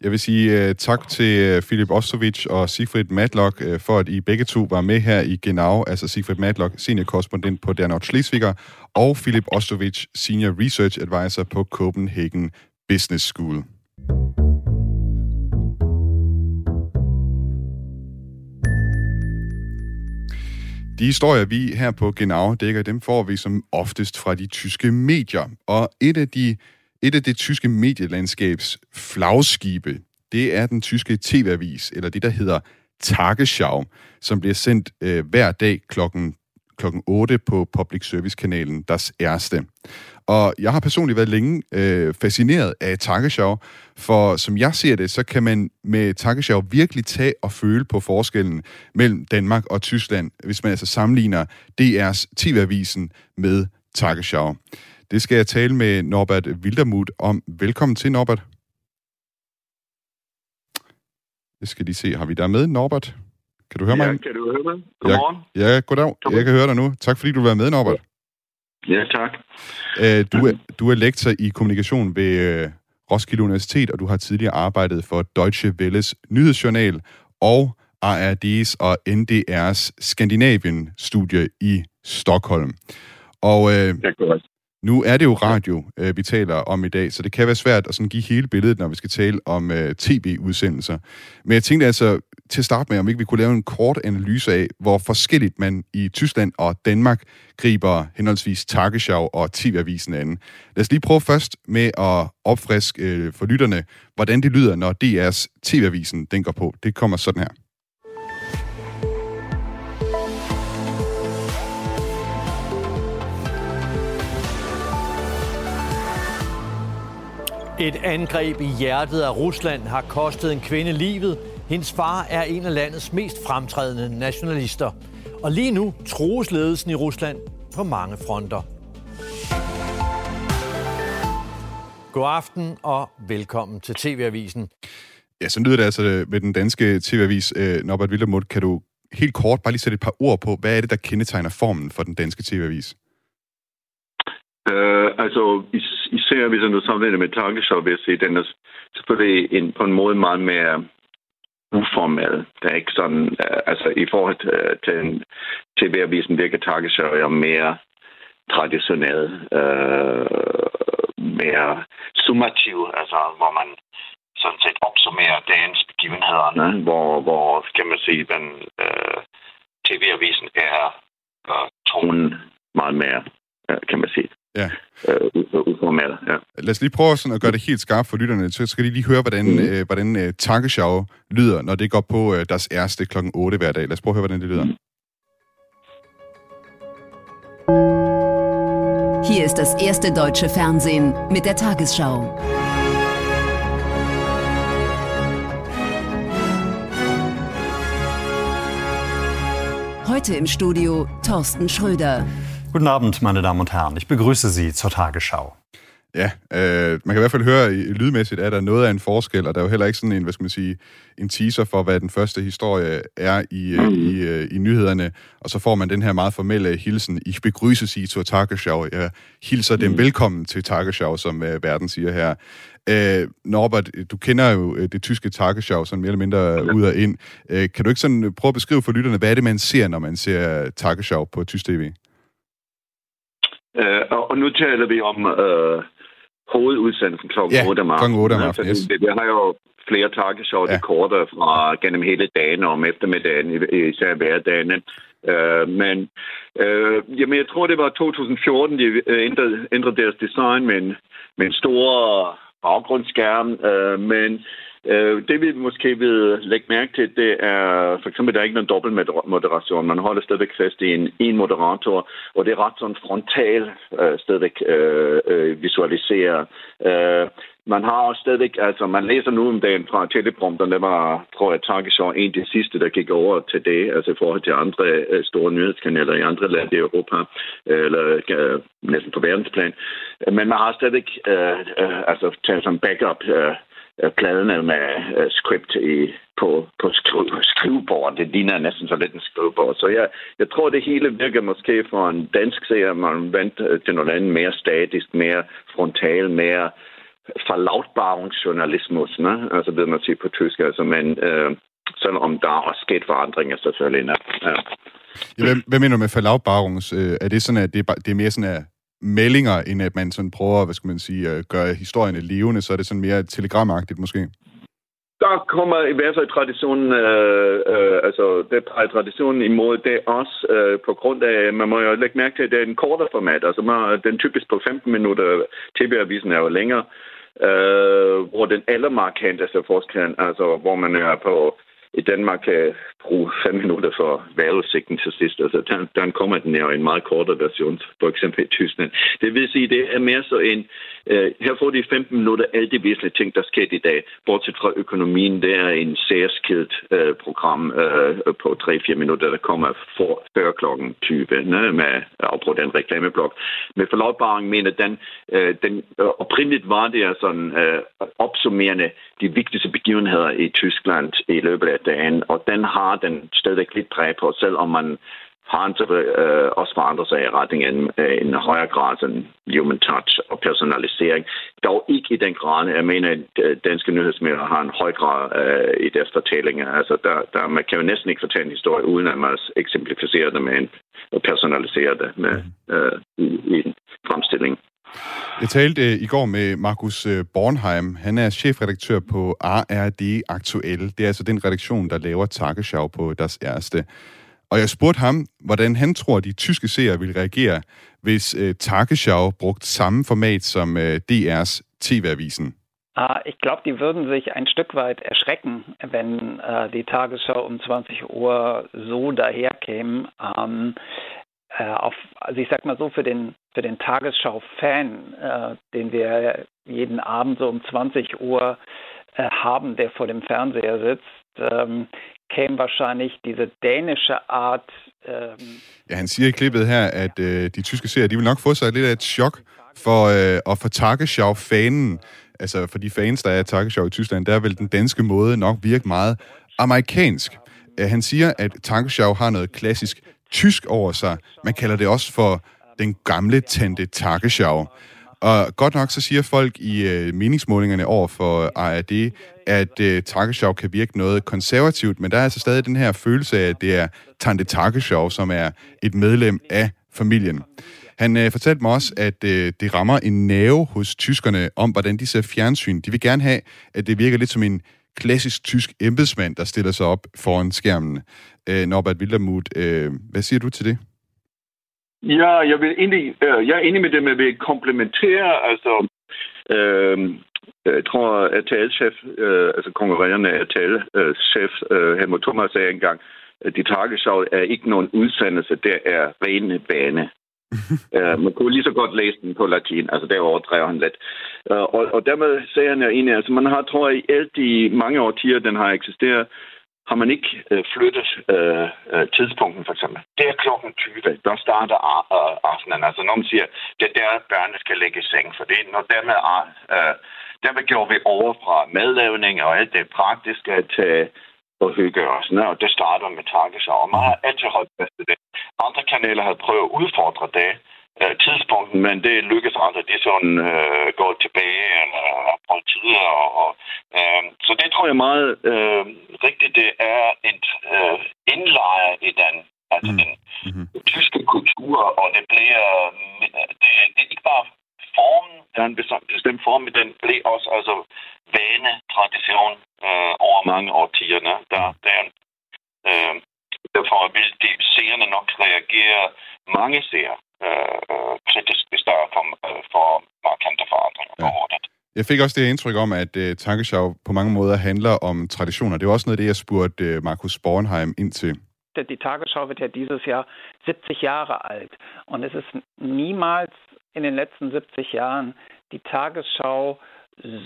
Jeg vil sige uh, tak til Philip Ostovic og Sigfrid Matlock uh, for, at I begge to var med her i Genau, altså Sigfrid Matlock, senior korrespondent på Der Schleswiger, og Philip Ostovic, senior research advisor på Copenhagen Business School. De historier, vi her på Genau dækker, dem får vi som oftest fra de tyske medier. Og et af, de, et af det tyske medielandskabs flagskibe, det er den tyske tv-avis, eller det, der hedder Tagesschau, som bliver sendt øh, hver dag klokken klokken 8 på Public Service-kanalen Das Erste. Og jeg har personligt været længe øh, fascineret af Tagesschau, for som jeg ser det, så kan man med Tagesschau virkelig tage og føle på forskellen mellem Danmark og Tyskland, hvis man altså sammenligner DR's TV-avisen med Tagesschau. Det skal jeg tale med Norbert Wildermuth om. Velkommen til, Norbert. Det skal de se. Har vi der med, Norbert? Kan du høre ja, mig? kan du høre mig? Godmorgen. Ja, ja goddag. Jeg kan høre dig nu. Tak fordi du var med, Norbert. Ja, tak. Øh, du, er, du er lektor i kommunikation ved øh, Roskilde Universitet, og du har tidligere arbejdet for Deutsche Welles nyhedsjournal og ARD's og NDR's Skandinavien-studie i Stockholm. Og øh, nu er det jo radio, øh, vi taler om i dag, så det kan være svært at sådan give hele billedet, når vi skal tale om øh, tv-udsendelser. Men jeg tænkte altså til at starte med, om ikke vi kunne lave en kort analyse af, hvor forskelligt man i Tyskland og Danmark griber henholdsvis Tagesschau og TV-avisen an. Lad os lige prøve først med at opfriske øh, for lytterne, hvordan det lyder, når DR's TV-avisen den går på. Det kommer sådan her. Et angreb i hjertet af Rusland har kostet en kvinde livet. Hendes far er en af landets mest fremtrædende nationalister. Og lige nu trues ledelsen i Rusland på mange fronter. God aften og velkommen til TV-avisen. Ja, så lyder det altså med den danske TV-avis. Øh, Norbert Wildermund, kan du helt kort bare lige sætte et par ord på, hvad er det, der kendetegner formen for den danske TV-avis? Uh, altså, is- især hvis jeg nu sammenligner med Tagesschau, vil jeg sige, den er selvfølgelig en, på en måde meget mere uformel. Der er ikke sådan, uh, altså i forhold uh, til en TV-avisen virker jo mere traditionel, uh, mere summativ, altså hvor man sådan set opsummerer dagens begivenheder, hvor, hvor kan man sige, den uh, TV-avisen er uh, tonen meget mere, uh, kan man sige. Ja. Øh, uformel, ja. Lad os lige prøve sådan at gøre det helt skarpt for lytterne. Så skal de lige høre, hvordan, mm. øh, hvordan øh, Tagesschau lyder, når det går på øh, deres erste klokken 8 hver dag. Lad os prøve at høre, hvordan det lyder. Mm. Hier ist das erste deutsche Fernsehen mit der Tagesschau. Heute im Studio Thorsten Schröder. Guten Abend, meine Damen und Herren. Ich begrüße Sie zur Tagesschau. Ja, øh, man kan i hvert fald høre, lydmæssigt er der noget af en forskel, og der er jo heller ikke sådan en, hvad skal man sige, en teaser for, hvad den første historie er i, mm. i, øh, i nyhederne, og så får man den her meget formelle hilsen, Ich begrüße Sie zur Tagesschau. Jeg hilser mm. dem velkommen til Tagesschau, som uh, verden siger her. Uh, Norbert, du kender jo det tyske Tagesschau sådan mere eller mindre ja. ud og ind. Uh, kan du ikke sådan prøve at beskrive for lytterne, hvad er det, man ser, når man ser Tagesschau på tysk tv? Uh, og nu taler vi om uh, hovedudsendelsen kl. Ja, 8 om kl. aftenen. 8 om aftenen, yes. Det har jo flere tageshow, ja. det korter fra gennem hele dagen og om eftermiddagen, især hverdagene. Uh, men uh, jamen, jeg tror, det var 2014, de ændrede, ændrede deres design med en, med en stor baggrundsskærm, uh, men Øh, det vi måske vil lægge mærke til, det er for eksempel, der er ikke nogen dobbeltmoderation. Man holder stadigvæk fast i en, en moderator, og det er ret sådan frontal uh, stadigvæk øh, øh, visualiseret. Øh, man har også stadigvæk, altså man læser nu om dagen fra teleprompteren, der var, tror jeg, Tagesschau en af de sidste, der gik over til det, altså i forhold til andre øh, store nyhedskanaler i andre lande i Europa, eller øh, næsten på verdensplan. Men man har stadigvæk, øh, øh, altså taget som backup, øh, Øh, pladerne med uh, script i, på, på skri- skrivebordet. Det ligner næsten så lidt en skrivebord. Så jeg, jeg tror, det hele virker måske for en dansk seer, man vent øh, til noget andet mere statisk, mere frontal, mere forlautbarungsjournalismus, ne? altså det man siger på tysk. Altså, men uh, selvom der er sket forandringer selvfølgelig. Ja. Ja, hvad, hvad mener du med forlautbarungs? Er det sådan, at det er, det er mere sådan, at meldinger, end at man sådan prøver, hvad skal man sige, at gøre historierne levende, så er det sådan mere telegramagtigt måske? Der kommer i hvert fald traditionen, øh, øh, altså det peger traditionen imod det også øh, på grund af, man må jo lægge mærke til, at det er en kortere format. Altså man, den typisk på 15 minutter, tv-avisen er jo længere, øh, hvor den allermarkanteste altså, forskel, altså hvor man er på Danmark kan bruge fem minutter for vejrudsigten til sidst. Altså, der, der kommer den jo en meget kortere version, for eksempel i Tyskland. Det vil sige, det er mere så en... øh, her får de 15 minutter alle de væsentlige ting, der sker i dag. Bortset fra økonomien, det er en særskilt øh, program øh, på 3-4 minutter, der kommer for, før klokken 20, ne, med afbrudt den reklameblok. Med forlovbaring mener den, øh, den øh, oprindeligt var det altså sådan øh, opsummerende de vigtigste begivenheder i Tyskland i løbet af dagen, og den har den stadig lidt præg på, selvom man har en øh, også forandret sig i retning af en, en højere grad end human touch og personalisering. Dog ikke i den grad. Jeg mener, at danske nyhedsmedier har en høj grad øh, i deres fortællinger. Altså, der, der, man kan jo næsten ikke fortælle en historie, uden at man eksemplificerer det med en, og personaliserer det med, øh, i, i en fremstilling. Jeg talte øh, i går med Markus øh, Bornheim. Han er chefredaktør på ARD Aktuel. Det er altså den redaktion, der laver Tagesschau på deres ærste. Og jeg spurgte ham, hvordan han tror, de tyske seere vil reagere, hvis øh, uh, Tagesschau brugte samme format som øh, uh, DR's TV-avisen. Uh, ah, ich glaube, die würden sich ein Stück weit erschrecken, wenn uh, die Tagesschau um 20 Uhr so daherkäme. Um, ähm, Äh, auf, also ich sag mal so, für den, für den Tagesschau-Fan, äh, den wir jeden Abend so um 20 Uhr äh, haben, der vor dem Fernseher sitzt, ähm, käme wahrscheinlich diese dänische Art... Ähm ja, han siger i klippet her, at øh, de tyske serier, de vil nok få sig lidt af et chok, For, øh, og for Tagesschau-fanen, altså for de fans, der er Tagesschau i Tyskland, der vil den danske måde nok virke meget amerikansk. Øh, han siger, at Tagesschau har noget klassisk tysk over sig. Man kalder det også for den gamle tante Tagesschau. Og godt nok så siger folk i øh, meningsmålingerne over for ARD, at øh, Tagesschau kan virke noget konservativt, men der er altså stadig den her følelse af, at det er Tante Tagesschau, som er et medlem af familien. Han øh, fortalte mig også, at øh, det rammer en nerve hos tyskerne om, hvordan de ser fjernsyn. De vil gerne have, at det virker lidt som en klassisk tysk embedsmand, der stiller sig op foran skærmen. Øh, Norbert Wildermuth, øh, hvad siger du til det? Ja, jeg, vil egentlig, øh, jeg er enig med det men jeg vil komplementere, altså øh, jeg tror, at talchef, øh, altså konkurrerende af talechef øh, Helmut Thomas sagde engang, at de tageshow er ikke nogen udsendelse, det er rene bane uh, <laughs> man kunne lige så godt læse den på latin, altså der overdrev han lidt. Uh, og, og dermed sagde han jo egentlig, altså man har, tror jeg, i alt de mange årtier, den har eksisteret, har man ikke uh, flyttet uh, uh, tidspunkten, for eksempel. Det er klokken 20, der starter uh, aftenen. Altså når man siger, det er der, børnene skal lægge i seng, for det er når dermed, uh, dermed gjorde vi over fra madlavning og alt det praktiske til og hygge os. Nå, det starter med takkesag, og man har altid holdt fast i det. Andre kanaler har prøvet at udfordre det tidspunkten, men det lykkes aldrig. De sådan uh, går tilbage eller på tidligere. Og, og, uh, så det tror jeg meget uh, rigtigt, det er et uh, indlejr i den altså mm. den mm-hmm. tyske kultur, og det bliver det, det er ikke bare formen, der er en bestemt form, men den blev også altså vane, tradition øh, over mange årtierne. Der, der, øh, derfor vil de seerne nok reagere, mange ser øh, øh, kritisk, hvis der er for, øh, for markante forandringer ja. på området. Jeg fik også det indtryk om, at uh, Tagesschau på mange måder handler om traditioner. Det var også noget af det, jeg spurgte uh, Markus Bornheim ind til. Die Tagesschau wird ja dieses Jahr 70 Jahre alt. Und es ist niemals in den letzten 70 Jahren die Tagesschau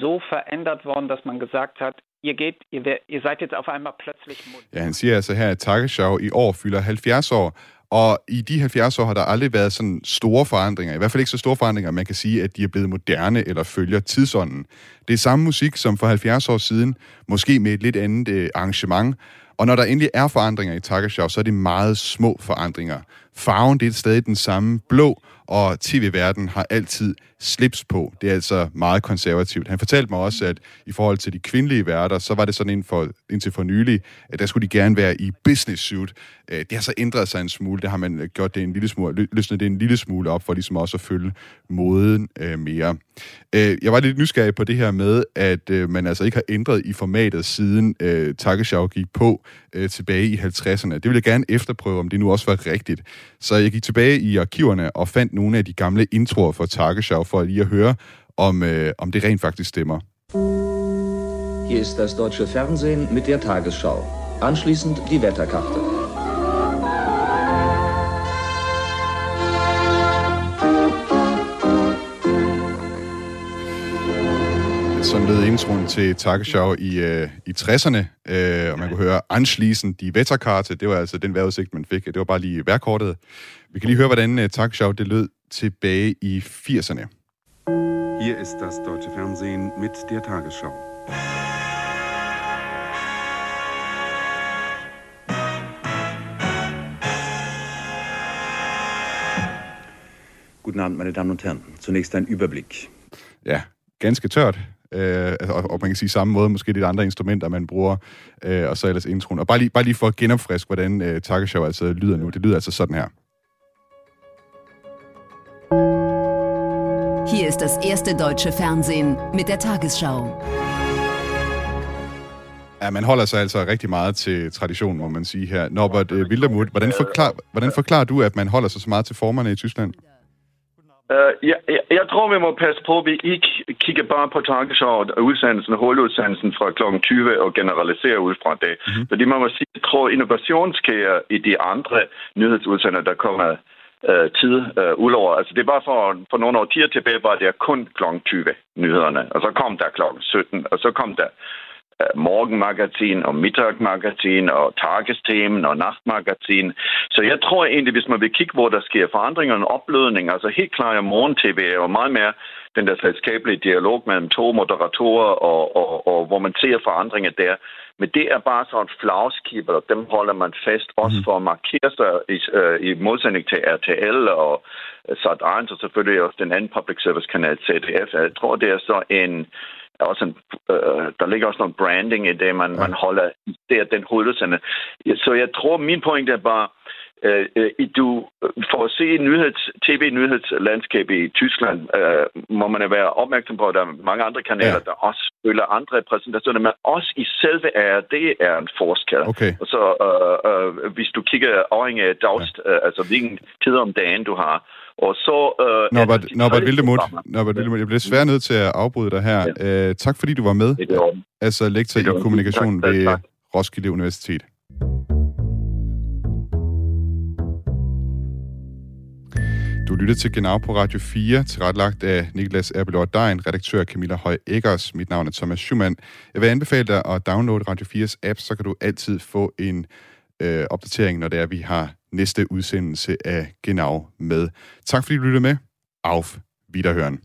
so verändert worden, dass man gesagt hat, ihr geht, ihr, ihr seid jetzt auf einmal plötzlich Ja, han siger altså her, at Tagesschau i år fylder 70 år, og i de 70 år har der aldrig været sådan store forandringer. I hvert fald ikke så store forandringer, man kan sige, at de er blevet moderne eller følger tidsånden. Det er samme musik som for 70 år siden, måske med et lidt andet øh, arrangement. Og når der endelig er forandringer i Tagesschau, så er det meget små forandringer. Farven det er stadig den samme blå, og tv-verden har altid slips på. Det er altså meget konservativt. Han fortalte mig også, at i forhold til de kvindelige værter, så var det sådan inden for, indtil for nylig, at der skulle de gerne være i business suit. Øh, det har så ændret sig en smule. Det har man øh, gjort det en lille smule, løsnet det en lille smule op, for ligesom også at følge moden øh, mere. Jeg var lidt nysgerrig på det her med, at man altså ikke har ændret i formatet siden Takeshaw gik på tilbage i 50'erne. Det vil jeg gerne efterprøve, om det nu også var rigtigt. Så jeg gik tilbage i arkiverne og fandt nogle af de gamle introer for Tagesschau for lige at høre, om, øh, om det rent faktisk stemmer. Hier ist das deutsche Fernsehen mit der Tagesschau. Anschließend die Wetterkarte. Sådan lød introen til Tagesschau i, øh, i 60'erne, øh, og man kunne høre Anschließend die Wetterkarte. Det var altså den vejrudsigt, man fik. Det var bare lige værkortet. Vi kan lige høre, hvordan uh, Tagesschau det lød tilbage i 80'erne. Hier ist das deutsche Fernsehen mit der Tagesschau. Guten Abend, meine Damen und Herren. Zunächst ein Überblick. Ja, ganske tørt. Øh, og, og man kan sige samme måde, måske lidt andre instrumenter, man bruger, øh, og så ellers introen. Og bare lige, bare lige for at genopfriske, hvordan øh, Tagesschau altså lyder nu. Det lyder altså sådan her. Hier ist das erste deutsche Fernsehen mit der Tagesschau. Ja, man holder sig altså rigtig meget til traditionen, må man sige her. Norbert uh, Wildermuth, hvordan, forklar, hvordan forklarer du, at man holder sig så meget til formerne i Tyskland? Uh, jeg, jeg, jeg tror, vi må passe på, at vi ikke kigger bare på Tagesschau og udsendelsen, hovedudsendelsen fra kl. 20 og generaliserer ud fra det. Mm-hmm. Fordi man må sige, jeg tror, innovation sker i de andre nyhedsudsendelser, der kommer øh, tid øh, udover. Altså det var for, for nogle årtier tilbage, var det kun kl. 20 nyhederne, og så kom der kl. 17, og så kom der morgenmagasin og middagmagasin og tagesthemen og nachtmagasin. Så jeg tror egentlig, hvis man vil kigge, hvor der sker forandringer og opblødning, altså helt klart, at morgen-tv er jo meget mere den der selskabelige dialog mellem to moderatorer, og, og, og hvor man ser forandringer der. Men det er bare sådan et flagskib, og dem holder man fast også mhm. for at markere sig i, øh, i modsætning til RTL og Sat1, og selvfølgelig også den anden public service kanal, ZDF. Jeg tror, det er så en, også en, øh, der ligger også noget branding i det, man, ja. man holder der den hovedudsende. Så jeg tror, min point er bare, øh, øh du, for at se nyheds, tv-nyhedslandskab i Tyskland, øh, må man være opmærksom på, at der er mange andre kanaler, ja. der også følger andre præsentationer, men også i selve ARD er en forskel. Okay. Og så øh, øh, hvis du kigger afhængig af dagst, ja. øh, altså hvilken tid om dagen du har, og så... Øh, Norbert, Norbert Vildemut, Norbert Vildemut, jeg bliver desværre nødt til at afbryde dig her. Ja. Øh, tak fordi du var med. Altså lektor i kommunikation tak, ved tak. Roskilde Universitet. Du lytter til Genau på Radio 4, tilrettelagt af Niklas Erbelov Dein, redaktør Camilla Høj Eggers. Mit navn er Thomas Schumann. Jeg vil anbefale dig at downloade Radio 4's app, så kan du altid få en øh, opdatering, når det er, vi har næste udsendelse af Genau med. Tak fordi du lyttede med. Auf Wiederhören.